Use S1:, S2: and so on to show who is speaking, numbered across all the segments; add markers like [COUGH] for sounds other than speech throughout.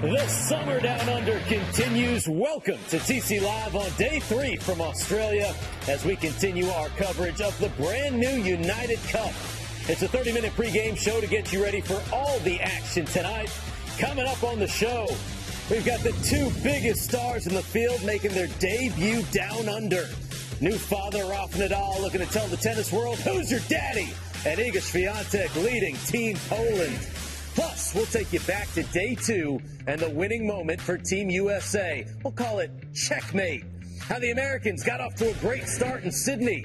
S1: The summer down under continues. Welcome to TC Live on day three from Australia as we continue our coverage of the brand new United Cup. It's a 30 minute pregame show to get you ready for all the action tonight. Coming up on the show, we've got the two biggest stars in the field making their debut down under. New father Rafa Nadal looking to tell the tennis world, who's your daddy? And Iga Swiatek leading Team Poland. Plus, we'll take you back to day two and the winning moment for Team USA. We'll call it checkmate. How the Americans got off to a great start in Sydney.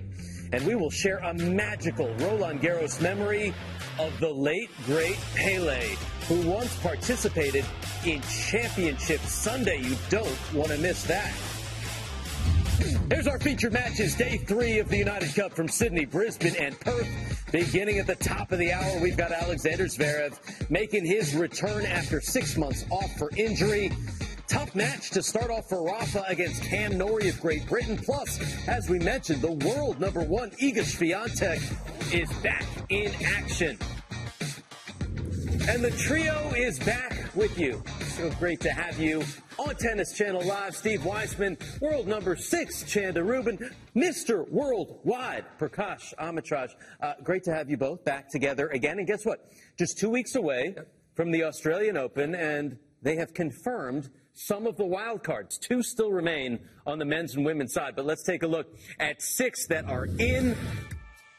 S1: And we will share a magical Roland Garros memory of the late, great Pele, who once participated in Championship Sunday. You don't want to miss that. Here's our featured matches, day three of the United Cup from Sydney, Brisbane, and Perth. Beginning at the top of the hour, we've got Alexander Zverev making his return after six months off for injury. Tough match to start off for Rafa against Cam Norrie of Great Britain. Plus, as we mentioned, the world number one, Iga Swiatek, is back in action. And the trio is back with you. So great to have you on Tennis Channel Live. Steve Weissman, world number six, Chanda Rubin, Mr. Worldwide, Prakash Amritraj. Uh, great to have you both back together again. And guess what? Just two weeks away from the Australian Open, and they have confirmed some of the wild cards. Two still remain on the men's and women's side. But let's take a look at six that are in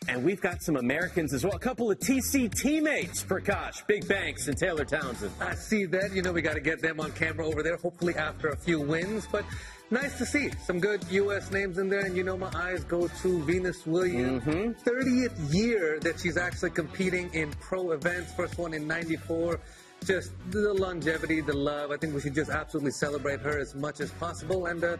S1: and we've got some Americans as well. A couple of TC teammates, Prakash, Big Banks, and Taylor Townsend.
S2: I see that. You know, we got to get them on camera over there, hopefully after a few wins. But nice to see some good U.S. names in there. And you know, my eyes go to Venus Williams. Mm-hmm. 30th year that she's actually competing in pro events. First one in 94 just the longevity, the love. I think we should just absolutely celebrate her as much as possible. And uh,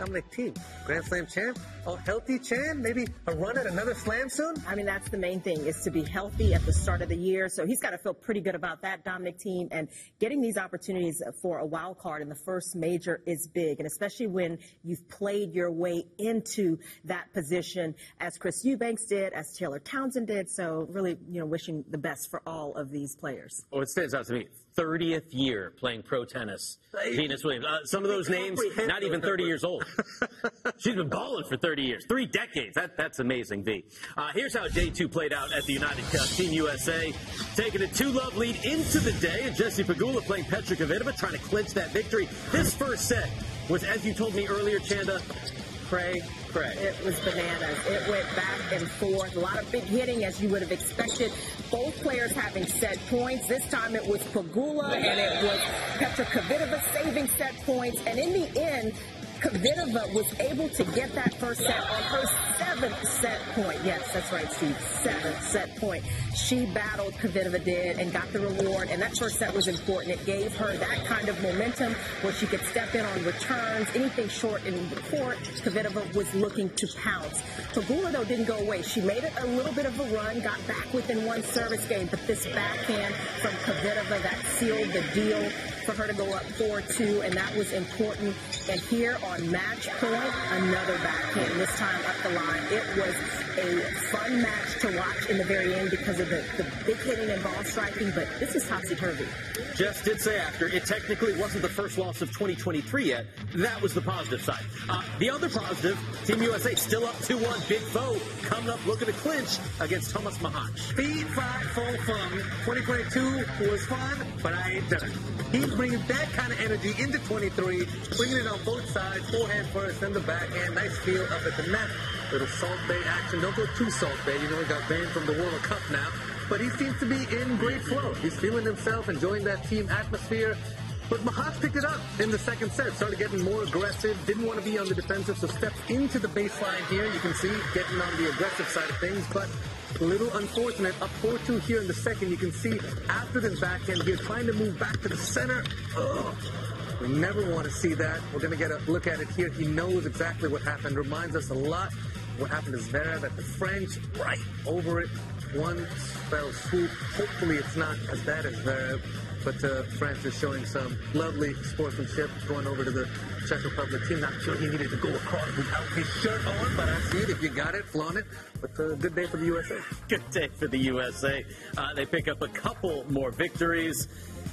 S2: Dominic Thiem, Grand Slam champ, a healthy champ, maybe a run at another slam soon?
S3: I mean, that's the main thing is to be healthy at the start of the year. So he's got to feel pretty good about that, Dominic Thiem. and getting these opportunities for a wild card in the first major is big, and especially when you've played your way into that position, as Chris Eubanks did, as Taylor Townsend did. So really, you know, wishing the best for all of these players.
S1: Well, it stands out to me. 30th year playing pro tennis. Venus Williams. Uh, some of those names, not even 30 years old. [LAUGHS] She's been balling for 30 years, three decades. That, that's amazing, V. Uh, here's how day two played out at the United Cup. Team USA taking a two-love lead into the day, and Jessie Pegula playing Petra Kvitova, trying to clinch that victory. This first set was, as you told me earlier, Chanda, cray, cray.
S3: It was bananas. It went back and forth. A lot of big hitting, as you would have expected. Both players having set points. This time it was Pegula and it was Petra Kvitova saving set points. And in the end, Kvitova was able to get that first set on her seventh set point. Yes, that's right, Steve. Seventh set point. She battled, Kvitova did, and got the reward. And that first set was important. It gave her that kind of momentum where she could step in on returns. Anything short in the court, Kvitova was looking to pounce. Pegula, though, didn't go away. She made it a little bit of a run, got back within one service game, but this backhand from Kvitova that sealed the deal for her to go up 4-2, and that was important. And here on match point, another backhand, this time up the line. It was a fun match to watch in the very end because of the, the big hitting and ball striking, but this is topsy-turvy.
S1: Jess did say after, it technically wasn't the first loss of 2023 yet. That was the positive side. Uh, the other positive, Team USA still up 2-1. Big foe coming up looking to clinch against Thomas Machac.
S2: Speed, fight, full fun. 2022 was fun, but I ain't done. Bringing that kind of energy into 23, bringing it on both sides, forehand first, then the backhand. Nice feel up at the net. Little Salt Bae action. Don't go too Salt Bae. You know he got banned from the World Cup now. But he seems to be in great flow. He's feeling himself, enjoying that team atmosphere. But Machac picked it up in the second set, started getting more aggressive, didn't want to be on the defensive, so steps into the baseline here. You can see getting on the aggressive side of things, but a little unfortunate. Up 4-2 here in the second. You can see after this backhand here, trying to move back to the center. Ugh. We never want to see that. We're going to get a look at it here. He knows exactly what happened. Reminds us a lot what happened to Zverev at the French, right over it. One spell swoop. Hopefully it's not as bad as Zverev. But uh, France is showing some lovely sportsmanship, going over to the Czech Republic team. Not sure he needed to go across without his shirt on, but I see it. If you got it, flaunt it. But uh, good day for the USA.
S1: Good day for the USA. Uh, they pick up a couple more victories.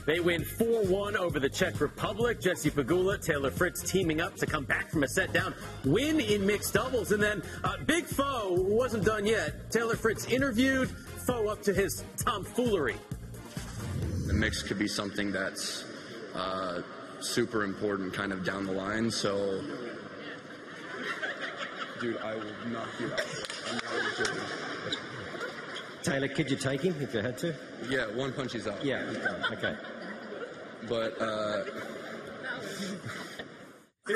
S1: They win 4 1 over the Czech Republic. Jesse Pegula, Taylor Fritz teaming up to come back from a set down, win in mixed doubles. And then uh, Big Foe wasn't done yet. Taylor Fritz interviewed Foe up to his tomfoolery.
S4: The mix could be something that's uh, super important kind of down the line. So, dude, I will knock you out. I'm not even kidding.
S5: Taylor, could you take him if you had to?
S4: Yeah, one punch is out.
S5: Yeah. Okay.
S4: But uh, [LAUGHS]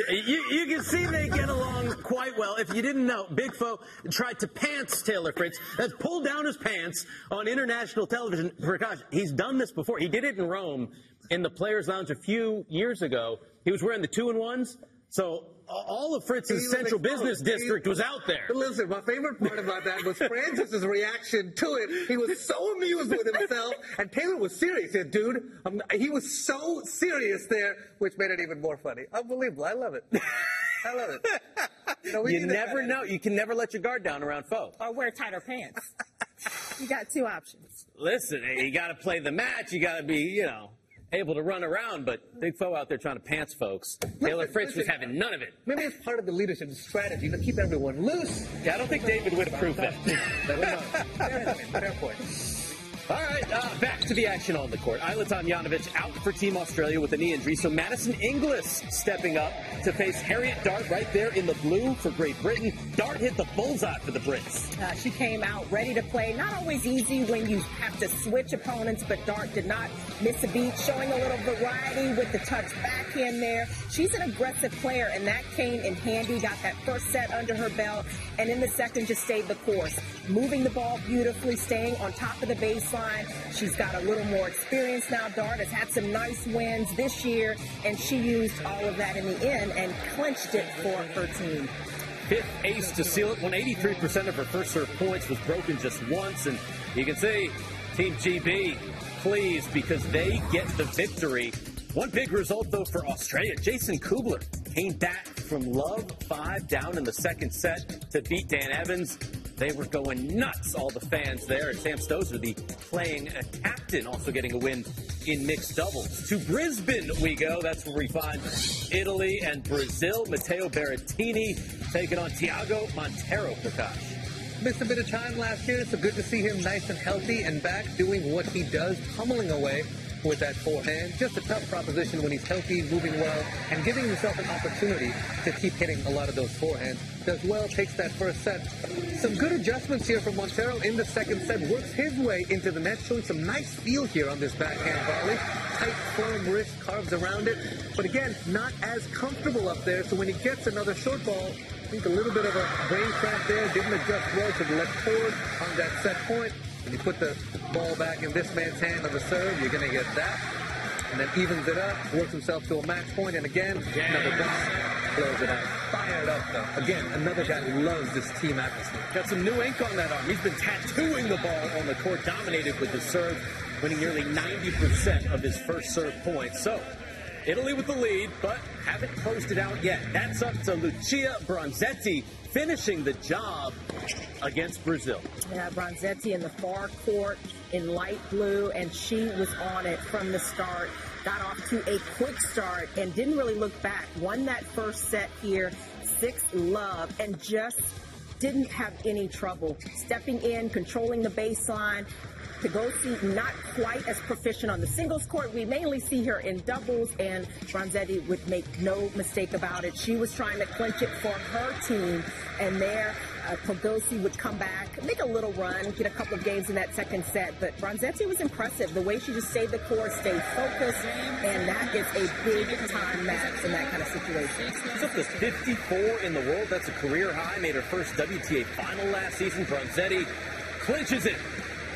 S1: You, you can see they get along quite well. If you didn't know, Big Foe tried to pants Taylor Fritz. That's pulled down his pants on international television. Prakash, he's done this before. He did it in Rome in the Players' Lounge a few years ago. He was wearing the two and ones. So all of Fritz's central
S2: exposed.
S1: business
S2: He-
S1: district was out there.
S2: Listen, my favorite part about that was Frances's reaction to it. He was so amused with himself, and Taylor was serious. He said, dude, I'm, he was so serious there, which made it even more funny. Unbelievable. I love it. [LAUGHS] I love it. know, we
S1: You never
S2: kind
S1: know. You can never let your guard down around Foe.
S3: Or wear tighter pants. you got two options.
S1: Listen, you got to play the match. You got to be, you know, able to run around. But Big Foe out there trying to pants folks. Taylor
S2: Listen,
S1: Fritz was having none of it.
S2: Maybe it's part of the leadership strategy to keep everyone loose.
S1: Yeah, I don't think David would approve that.
S2: But [LAUGHS] who? Fair point, fair point.
S1: All right, uh, back to the action on the court. Ajla Tomljanovic out for Team Australia with a knee injury. So Madison Inglis stepping up to face Harriet Dart right there in the blue for Great Britain. Dart hit the bullseye for the Brits.
S3: Uh, she came out ready to play. Not always easy when you have to switch opponents, but Dart did not miss a beat, showing a little variety with the touch backhand there. She's an aggressive player, and that came in handy. Got that first set under her belt, and in the second just stayed the course. Moving the ball beautifully, staying on top of the baseline. She's got a little more experience now. Dart has had some nice wins this year, and she used all of that in the end and clinched it for her team.
S1: Fifth ace to seal it. when 83% of her first serve points was broken just once. And you can see Team GB pleased because they get the victory. One big result, though, for Australia. Jason Kubler came back from love five down in the second set to beat Dan Evans. They were going nuts, all the fans there. And Sam Stosur, the playing captain, also getting a win in mixed doubles. To Brisbane we go. That's where we find Italy and Brazil. Matteo Berrettini taking on Thiago Monteiro, Prakash.
S2: Missed a bit of time last year, so good to see him nice and healthy and back doing what he does, pummeling away with that forehand. Just a tough proposition when he's healthy, moving well, and giving himself an opportunity to keep hitting a lot of those forehands. Does well, takes that first set. Some good adjustments here from Monteiro in the second set. Works his way into the net, showing some nice feel here on this backhand volley. Tight, firm wrist, carves around it. But again, not as comfortable up there, so when he gets another short ball, I think a little bit of a brain cramp there. Didn't adjust well to the left forward on that set point. When you put the ball back in this man's hand on the serve, you're going to get that. And then evens it up, works himself to a match point, and again, another bust. Close it out. Fired up, though. Again, another guy who loves this team atmosphere.
S1: Got some new ink on that arm. He's been tattooing the ball on the court, dominated with the serve, winning nearly 90% of his first serve points. So, Italy with the lead, but haven't closed it out yet. That's up to Lucia Bronzetti finishing the job against Brazil.
S3: Yeah, Bronzetti in the far court in light blue, and she was on it from the start. Got off to a quick start and didn't really look back. Won that first set here, six love, and just didn't have any trouble stepping in, controlling the baseline. Pigossi not quite as proficient on the singles court. We mainly see her in doubles, and Bronzetti would make no mistake about it. She was trying to clinch it for her team, and there uh, Pigossi would come back, make a little run, get a couple of games in that second set. But Bronzetti was impressive. The way she just stayed the course, stayed focused, and that is a big time match in that kind of situation.
S1: She's up to 54 in the world. That's a career high. Made her first WTA final last season. Bronzetti clinches it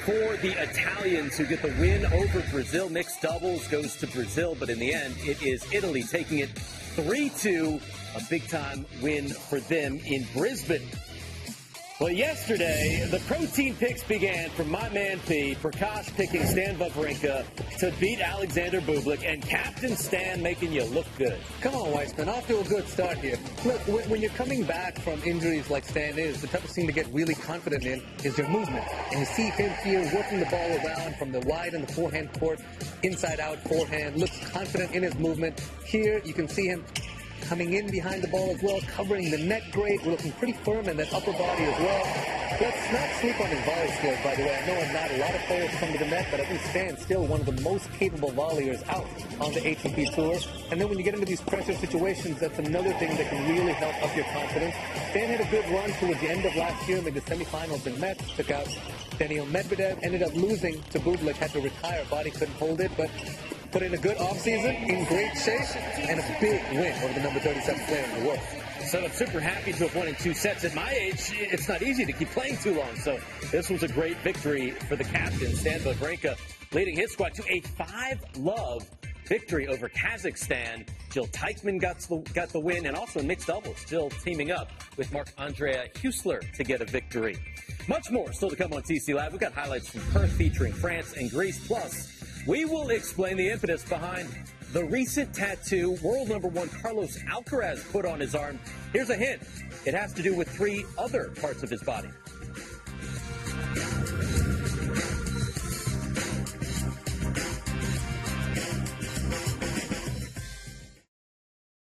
S1: for the Italians who get the win over Brazil. Mixed doubles goes to Brazil, but in the end, it is Italy taking it 3 2. A big time win for them in Brisbane. Well, yesterday, the protein picks began from my man P, Prakash picking Stan Wawrinka to beat Alexander Bublik, and Captain Stan making you look good.
S2: Come on, Weissman, off to a good start here. Look, when, you're coming back from injuries like Stan is, the toughest thing to get really confident in is your movement. And you see him here working the ball around from the wide and the forehand court, inside out forehand, looks confident in his movement. Here, you can see him coming in behind the ball as well, covering the net great, We're looking pretty firm in that upper body as well. Let's not sleep on his volley skills, by the way. I know not a lot of players come to the net, but I think Stan's still one of the most capable volleyers out on the ATP Tour. And then when you get into these pressure situations, that's another thing that can really help up your confidence. Stan had a good run towards the end of last year, made the semifinals in Metz, took out Daniil Medvedev, ended up losing to Bublik, had to retire, body couldn't hold it, but put in a good offseason, in great shape, and a big win over the number 37 player in the world.
S1: So I'm super happy to have won in two sets. At my age, it's not easy to keep playing too long. So this was a great victory for the captain, Stan Wawrinka, leading his squad to a five-love victory over Kazakhstan. Jill Teichmann got the, got the win, and also in mixed doubles, Jill teaming up with Marc-Andrea Huesler to get a victory. Much more still to come on TC Live. We've got highlights from Perth featuring France and Greece, plus we will explain the impetus behind the recent tattoo world number one Carlos Alcaraz put on his arm. Here's a hint it has to do with three other parts of his body.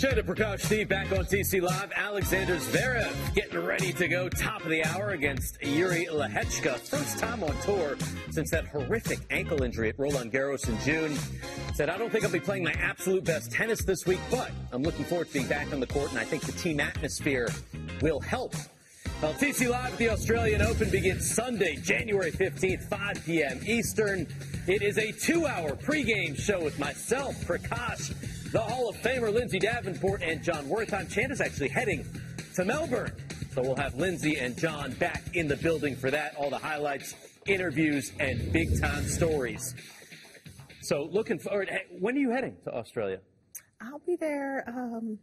S1: Chanda Prakash Steve back on TC Live. Alexander Zverev getting ready to go top of the hour against Jiri Lehecka. First time on tour since that horrific ankle injury at Roland Garros in June. Said, I don't think I'll be playing my absolute best tennis this week, but I'm looking forward to being back on the court, and I think the team atmosphere will help. Well, TC Live at the Australian Open begins Sunday, January 15th, 5 p.m. Eastern. It is a two-hour pregame show with myself, Prakash, the Hall of Famer Lindsay Davenport, and Jon Wertheim. Chanda's actually heading to Melbourne. So we'll have Lindsay and Jon back in the building for that. All the highlights, interviews, and big time stories. So looking forward. When are you heading to Australia?
S3: I'll be there um,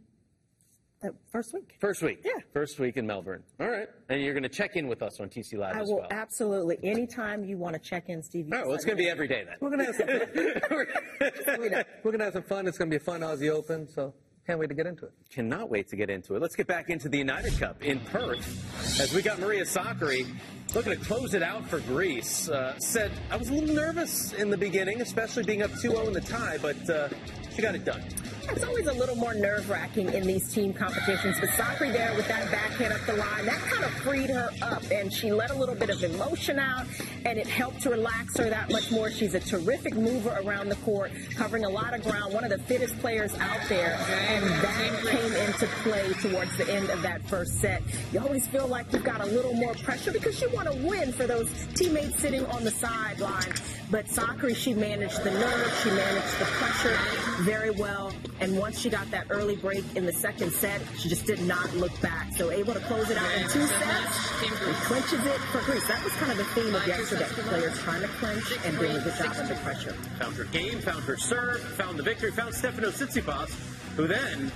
S3: the first week.
S1: First week.
S3: Yeah.
S1: First week in Melbourne. All right. And you're going to check in with us on TC Live
S3: I
S1: as
S3: will
S1: well.
S3: absolutely. Anytime you want to check in, Steve. you oh,
S1: All right, well, it's going to be every day then.
S2: We're gonna have some fun. [LAUGHS] We're gonna have some fun. It's gonna be a fun Aussie Open, so can't wait to get into it.
S1: Cannot wait to get into it. Let's get back into the United Cup in Perth as we got Maria Sakkari looking to close it out for Greece. Uh, said, I was a little nervous in the beginning, especially being up 2 0 in the tie, but uh, she got it done.
S3: It's always a little more nerve wracking in these team competitions, but Sakkari there with that backhand up the line, that kind of freed her up and she let a little bit of emotion out and it helped to relax her that much more. She's a terrific mover around the court, covering a lot of ground, one of the fittest players out there, and that came into play towards the end of that first set. You always feel like you've got a little more pressure because you want to win for those teammates sitting on the sideline. But Sakkari, she managed the nerves, she managed the pressure very well. And once she got that early break in the second set, she just did not look back. So able to close it out in two sets and clinches it for Greece. That was kind of the theme of yesterday. Players trying to clinch and doing a good job under pressure.
S1: Found her game, found her serve, found the victory, found Stefanos Tsitsipas, who then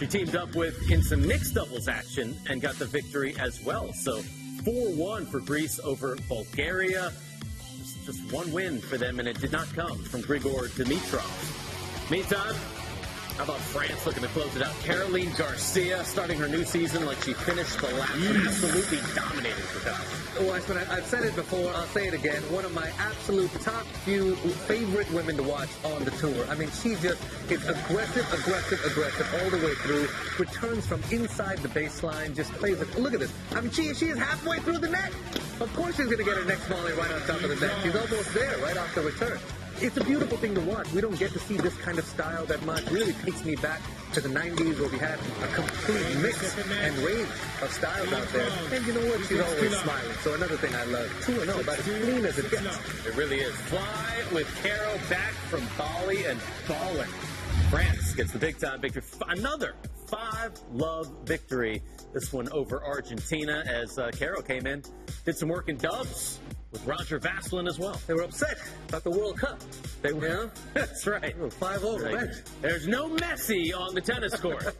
S1: she teamed up with in some mixed doubles action and got the victory as well. So 4-1 for Greece over Bulgaria. Just one win for them, and it did not come from Grigor Dimitrov. Meantime, How about France looking to close it out? Caroline Garcia starting her new season like she finished the last mm. absolutely dominating for
S2: Oh, I, I've said it before, I'll say it again. One of my absolute top few favorite women to watch on the tour. I mean, she just is aggressive, aggressive, aggressive all the way through. Returns from inside the baseline, just plays it. Look at this. I mean, she, she is halfway through the net. Of course she's going to get her next volley right on top of the net. She's almost there right off the return it's a beautiful thing to watch. We don't get to see this kind of style that much. Really takes me back to the 90s where we had a complete mix and range of styles out there. And you know what? She's always smiling. So another thing I love. 2 0, about as clean as it gets.
S1: It really is. Fly with Caro back from Bali and balling. France gets the big time victory. Another five love victory. This one over Argentina as uh, Caro came in, did some work in dubs with Roger Vasselin as well.
S2: They were upset about the World Cup.
S1: They were. Yeah? [LAUGHS] That's right.
S2: Five over. Right.
S1: There's no Messi on the tennis court. [LAUGHS]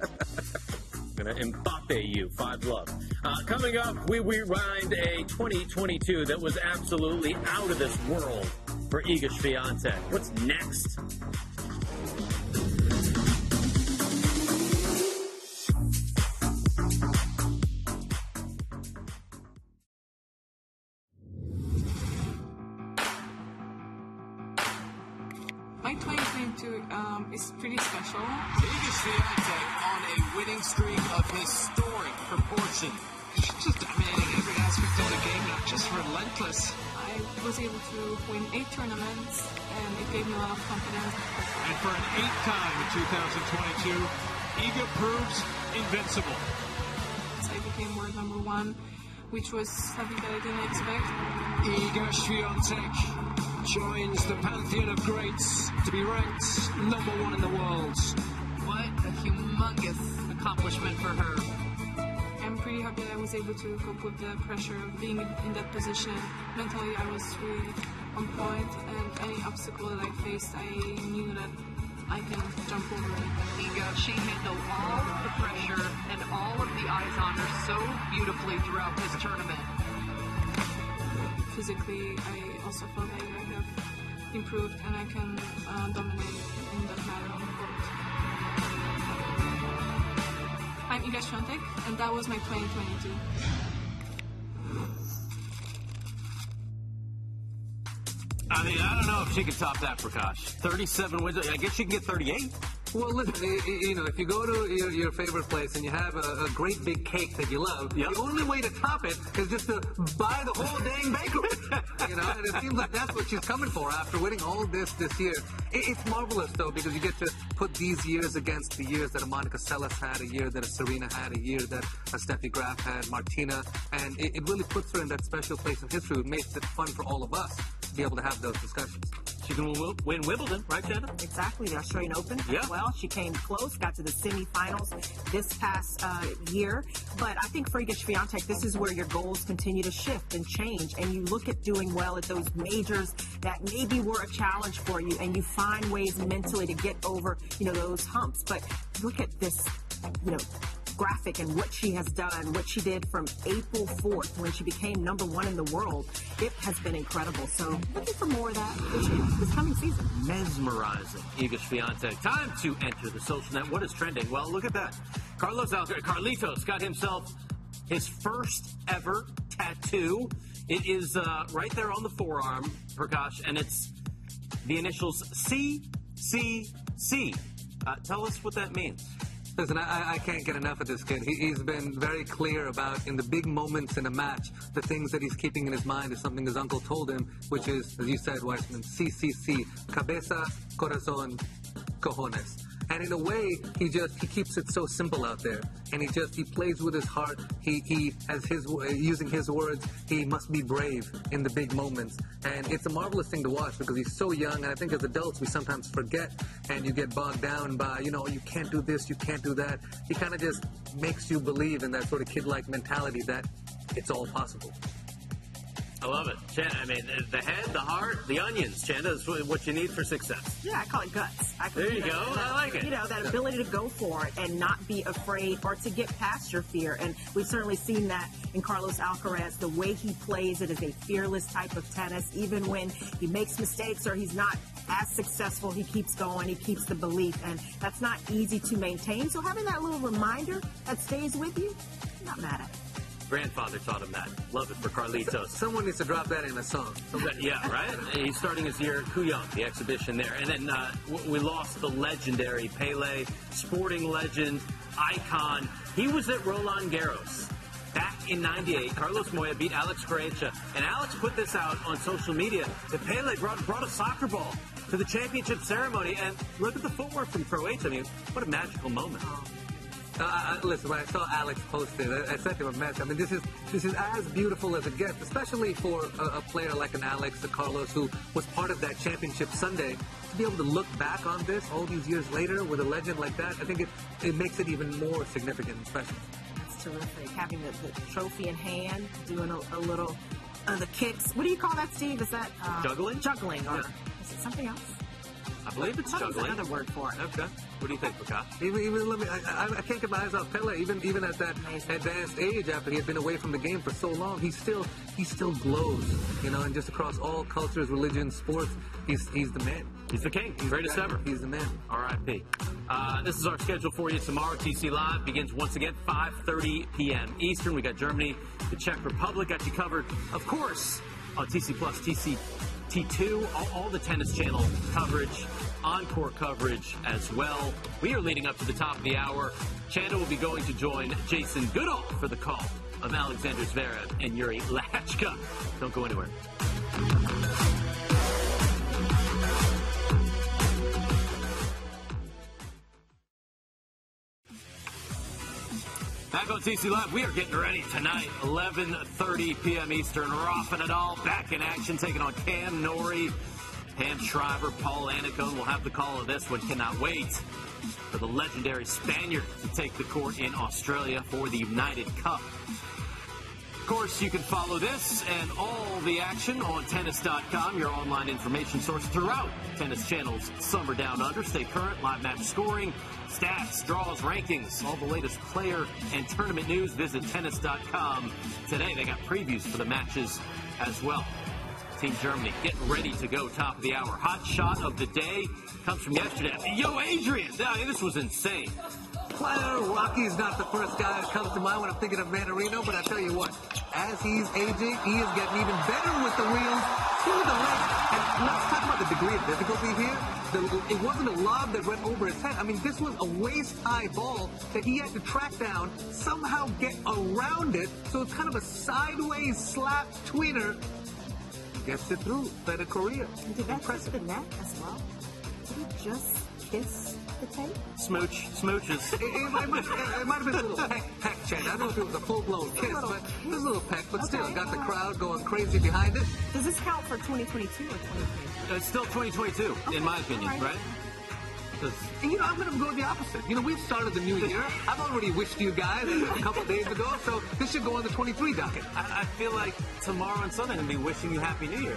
S1: Gonna Mbappe you, five love. Uh, coming up, we rewind a 2022 that was absolutely out of this world for Iga Swiatek. What's next?
S6: Um, is pretty special.
S7: Iga Swiatek on a winning streak of historic proportion. She's just dominating every aspect of the game, not just relentless.
S6: I was able to win eight tournaments, and it gave me a lot of confidence.
S7: And for an eighth time in 2022, Iga proves invincible.
S6: So I became world number one, which was something that I didn't expect.
S7: Iga Swiatek joins the pantheon of greats to be ranked number one in the world.
S8: What a humongous accomplishment for her.
S6: I'm pretty happy that I was able to cope with the pressure of being in that position. Mentally, I was really on point, and any obstacle that I faced, I knew that I can jump over it.
S8: Iga, she handled all of the pressure and all of the eyes on her so beautifully throughout this tournament.
S6: Physically, I also felt like I improved and I can uh, dominate in that matter on the court. I'm Iga Swiatek, and that was my 2022.
S1: I mean, I don't know if she can top that, Prakash. 37 wins. I guess she can get 38.
S2: Well, listen, you know, if you go to your, your favorite place and you have a, a, great big cake that you love, yep. the only way to top it is just to buy the whole dang bakery. you know, and it seems like that's what she's coming for after winning all this this year. It, it's marvelous though because you get to put these years against the years that a Monica Seles had, a year that a Serena had, a year that a Steffi Graf had, Martina, and it, it really puts her in that special place in history. It makes it fun for all of us to be able to have those discussions.
S1: She can win Wimbledon, right, Jenna?
S9: Exactly, the Australian Open yeah. well. She came close, got to the semifinals this past uh, year. But I think for Iga Swiatek, this is where your goals continue to shift and change. And you look at doing well at those majors that maybe were a challenge for you, and you find ways mentally to get over, you know, those humps. But look at this, you know, graphic and what she has done, what she did from April 4th when she became number one in the world, it has been incredible. So looking for more of that this, this coming season.
S1: Mesmerizing. Iga Swiatek. Time to enter the social net. What is trending? Well, look at that. Carlos Alcaraz, Carlitos got himself his first ever tattoo. It is uh, right there on the forearm, Prakash, and it's the initials C C C. Uh, tell us what that means.
S2: Listen, I, I can't get enough of this kid. He, has been very clear about, in the big moments in a match, the things that he's keeping in his mind is something his uncle told him, which is, as you said, Weissman, CCC, cabeza, corazón, cojones. And in a way, he just he keeps it so simple out there, and he just he plays with his heart. He he as his uh, using his words, he must be brave in the big moments, and it's a marvelous thing to watch because he's so young. And I think as adults we sometimes forget, and you get bogged down by you know you can't do this, you can't do that. He kind of just makes you believe in that sort of kid-like mentality that it's all possible.
S1: I love it. Chen, I mean, the head, the heart, the onions, Chanda, is what you need for success.
S9: Yeah, I call it guts. I
S1: there you go. I like it.
S9: You know, that ability to go for it and not be afraid or to get past your fear. And we've certainly seen that in Carlos Alcaraz. The way he plays it is a fearless type of tennis. Even when he makes mistakes or he's not
S3: as successful, he keeps going, he keeps the belief, and that's not easy to maintain. So having that little reminder that stays with you, I'm not mad at it.
S1: Grandfather taught him that. Love it for Carlitos.
S2: Someone needs to drop that in a song.
S1: yeah, right? He's starting his year at Kooyong, the exhibition there. And then uh, we lost the legendary Pele, sporting legend, icon. He was at Roland Garros. Back in 98, Carlos Moya beat Alex Corretja. And Alex put this out on social media that Pele brought, brought a soccer ball to the championship ceremony. And look at the footwork from Corretja. I mean, what a magical moment.
S2: Uh, I, listen, when I saw Alex post it, I, I sent him a message. I mean, this is this is as beautiful as it gets, especially for a, a player like an Alex, a Carlos, who was part of that championship Sunday. To be able to look back on this all these years later with a legend like that, I think it, it makes it even more significant and special.
S3: That's terrific. Having the, the trophy in hand, doing a, a little uh, the kicks. What do you call that, Steve? Is that
S1: uh, juggling?
S3: Juggling, or yeah. is it something else?
S1: I believe it's juggling.
S3: another word for it.
S1: Okay. What do you think, Prakash?
S2: Even, even let me, I, I, can't get my eyes off Pele. Even even at that advanced age, after he had been away from the game for so long, he still he still glows. You know, and just across all cultures, religions, sports, he's he's the man.
S1: He's the king. He's Greatest ever.
S2: He's the man.
S1: R.I.P. Uh, this is our schedule for you tomorrow. TC Live begins once again 5:30 p.m. Eastern. We got Germany, the Czech Republic. Got you covered, of course, on TC Plus, TC T2, all, all the tennis channel coverage encore coverage as well. We are leading up to the top of the hour. Chanda will be going to join Jason Goodall for the call of Alexander Zverev and Jiri Lehecka. Don't go anywhere. Back on TC Live, we are getting ready tonight, 11.30 p.m. Eastern. Rafa Nadal back in action, taking on Cam Norrie. Pam Shriver, Paul Annacone will have the call of this one. Cannot wait for the legendary Spaniard to take the court in Australia for the United Cup. Of course, you can follow this and all the action on tennis.com, your online information source throughout Tennis Channel's Summer Down Under. Stay current, live match scoring, stats, draws, rankings, all the latest player and tournament news. Visit tennis.com today. They got previews for the matches as well. Team Germany getting ready to go top of the hour. Hot shot of the day comes from yesterday. Yo, Adrian, this was insane.
S2: Well, Rocky's not the first guy that comes to mind when I'm thinking of Mannarino, but I tell you what, as he's aging, he is getting even better with the wheels to the left. And let's talk about the degree of difficulty here. The, it wasn't a lob that went over his head. I mean, this was a waist-high ball that he had to track down, somehow get around it. So it's kind of a sideways slap tweener gets it through. Better Korea.
S3: Did that Impressive. the net as well? Did he just kiss the tape?
S1: Smooch, smooches.
S2: it, it, it, might, it, might, have been a little peck, peck change. I don't know if it was a full-blown kiss, but it was a little peck. But okay, still, got the crowd going crazy behind it.
S3: Does this count for 2022 or 2023?
S1: It's still 2022, okay. in my opinion, right? right?
S2: And, you know, I'm going to go the opposite. You know, we've started the new year. I've already wished you guys a couple days ago, so this should go on the 23 docket.
S1: I, I feel like tomorrow and Sunday I'm going to be wishing you Happy New Year.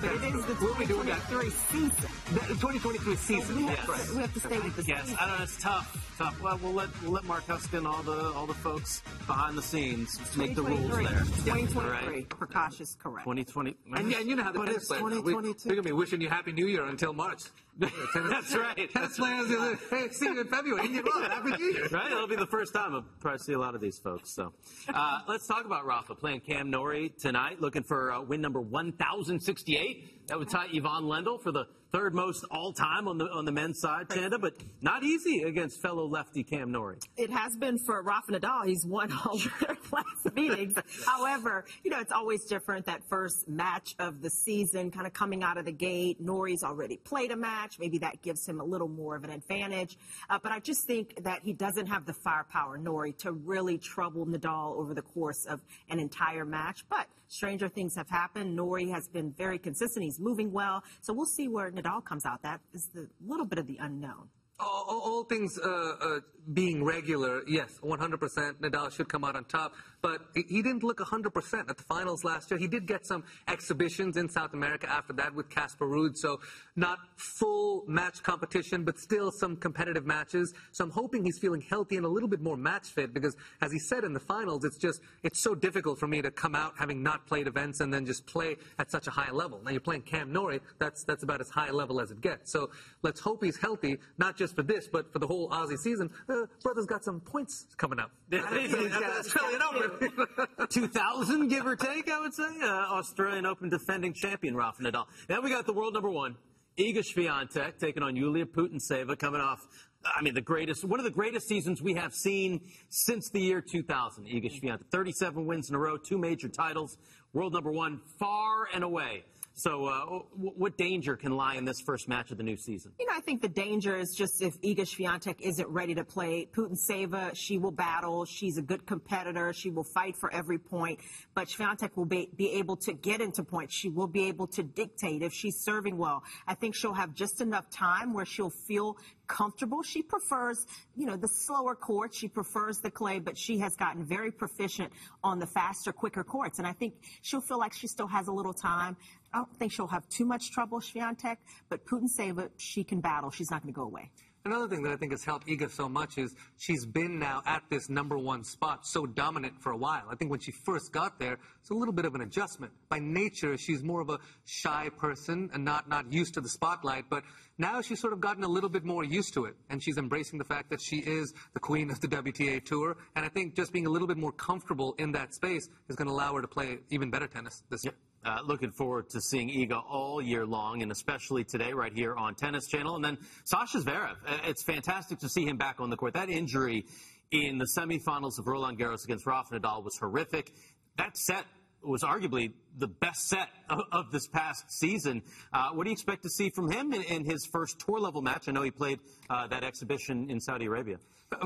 S3: But it is the 2023 season.
S2: The 2023 season.
S3: We have, yes. to, we have to stay with the
S1: yes.
S3: season.
S1: I don't know. It's tough. Tough. Well, we'll let we'll let Mark Huskin, all the all the folks behind the scenes, make the rules there.
S3: 2023. Right. Prakash correct.
S1: 2020.
S2: And, and you know how the tennis players. We, we're gonna be wishing you Happy New Year until March. [LAUGHS]
S1: That's right.
S2: Tennis players. Like, hey, see you in February. Indian. Happy New Year.
S1: Right. It'll be the first time I'll probably see a lot of these folks. So, uh, let's talk about Rafa playing Cam Norrie tonight, looking for uh, win number 1,068. That would tie Ivan Lendl for the third most all time on the on the men's side, Chanda, but not easy against fellow lefty Cam Norrie.
S3: It has been for Rafa Nadal. He's won all their [LAUGHS] last meetings. However, you know, it's always different that first match of the season, kind of coming out of the gate. Norrie's already played a match. Maybe that gives him a little more of an advantage. Uh, but I just think that he doesn't have the firepower, Norrie, to really trouble Nadal over the course of an entire match. But stranger things have happened. Norrie has been very consistent. He's moving well. So we'll see where Nadal comes out. That is the little bit of the unknown.
S2: All, all things uh, uh, being regular, yes, 100%. Nadal should come out on top. But he didn't look 100% at the finals last year. He did get some exhibitions in South America after that with Casper Ruud, so not full match competition, but still some competitive matches. So I'm hoping he's feeling healthy and a little bit more match fit because, as he said in the finals, it's just it's so difficult for me to come out having not played events and then just play at such a high level. Now you're playing Cam Norrie, that's that's about as high a level as it gets. So let's hope he's healthy, not just for this, but for the whole Aussie season. Uh, brother's got some points coming up.
S1: Australian [LAUGHS] Open. [LAUGHS] 2000, give or take, I would say. Uh, Australian Open defending champion Rafa Nadal. Then we got the world number one, Iga Swiatek, taking on Yulia Putintseva, coming off I mean, the greatest, one of the greatest seasons we have seen since the year 2000. Iga Swiatek, 37 wins in a row, two major titles, world number one, far and away so, uh, what danger can lie in this first match of the new season?
S3: You know, I think the danger is just if Iga Swiatek isn't ready to play. Putintseva, she will battle. She's a good competitor. She will fight for every point. But Swiatek will be, be able to get into points. She will be able to dictate if she's serving well. I think she'll have just enough time where she'll feel comfortable. She prefers, you know, the slower courts. She prefers the clay, but she has gotten very proficient on the faster, quicker courts. And I think she'll feel like she still has a little time. I don't think she'll have too much trouble, Swiatek, but Putintseva, she can battle. She's not going to go away.
S2: Another thing that I think has helped Iga so much is she's been now at this number one spot so dominant for a while. I think when she first got there, it's a little bit of an adjustment. By nature, she's more of a shy person and not, not used to the spotlight, but now she's sort of gotten a little bit more used to it, and she's embracing the fact that she is the queen of the WTA Tour, and I think just being a little bit more comfortable in that space is going to allow her to play even better tennis this year.
S1: Uh, looking forward to seeing Iga all year long, and especially today right here on Tennis Channel. And then Sasha Zverev. Uh, it's fantastic to see him back on the court. That injury in the semifinals of Roland Garros against Rafa Nadal was horrific. That set was arguably the best set of, of this past season. Uh, what do you expect to see from him in, in his first tour level match? I know he played uh, that exhibition in Saudi Arabia.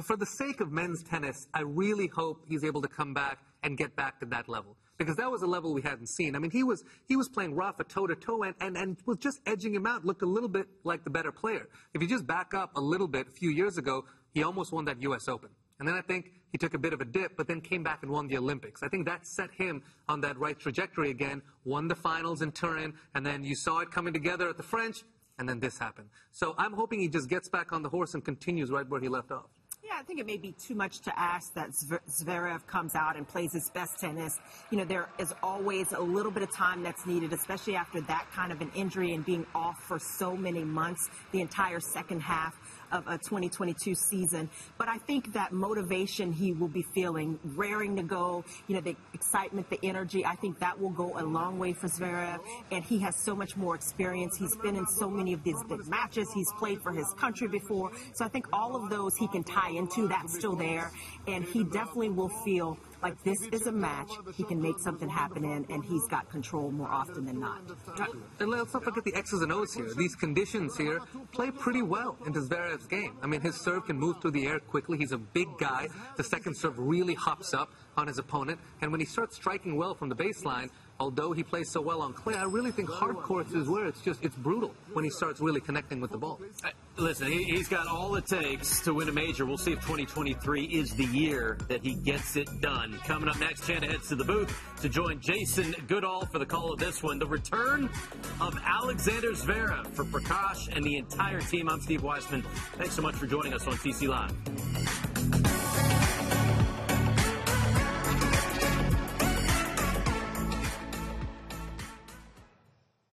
S2: For the sake of men's tennis, I really hope he's able to come back and get back to that level because that was a level we hadn't seen. I mean, he was he was playing Rafa toe to toe and, and and was just edging him out. Looked a little bit like the better player. If you just back up a little bit, a few years ago, he almost won that U.S. Open. And then I think he took a bit of a dip, but then came back and won the Olympics. I think that set him on that right trajectory again, won the finals in Turin, and then you saw it coming together at the French, and then this happened. So I'm hoping he just gets back on the horse and continues right where he left off.
S3: Yeah, I think it may be too much to ask that Zverev comes out and plays his best tennis. You know, there is always a little bit of time that's needed, especially after that kind of an injury and being off for so many months, the entire second half of a 2022 season. But I think that motivation he will be feeling, raring to go, you know, the excitement, the energy, I think that will go a long way for Zverev. And he has so much more experience. He's been in so many of these big matches. He's played for his country before. So I think all of those he can tie into. That's still there. And he definitely will feel like this is a match he can make something happen in, and he's got control more often than not.
S2: And let's not forget the X's and O's here. These conditions here play pretty well into Zverev's game. I mean, his serve can move through the air quickly. He's a big guy. The second serve really hops up on his opponent, and when he starts striking well from the baseline, although he plays so well on clay, I really think hard courts is where it's just it's brutal when he starts really connecting with the ball.
S1: Uh, listen, he, has got all it takes to win a major. We'll see if 2023 is the year that he gets it done. Coming up next, Chanda heads to the booth to join Jason Goodall for the call of this one. The return of Alexander Zverev for Prakash and the entire team. I'm Steve Weissman. Thanks so much for joining us on TC Live.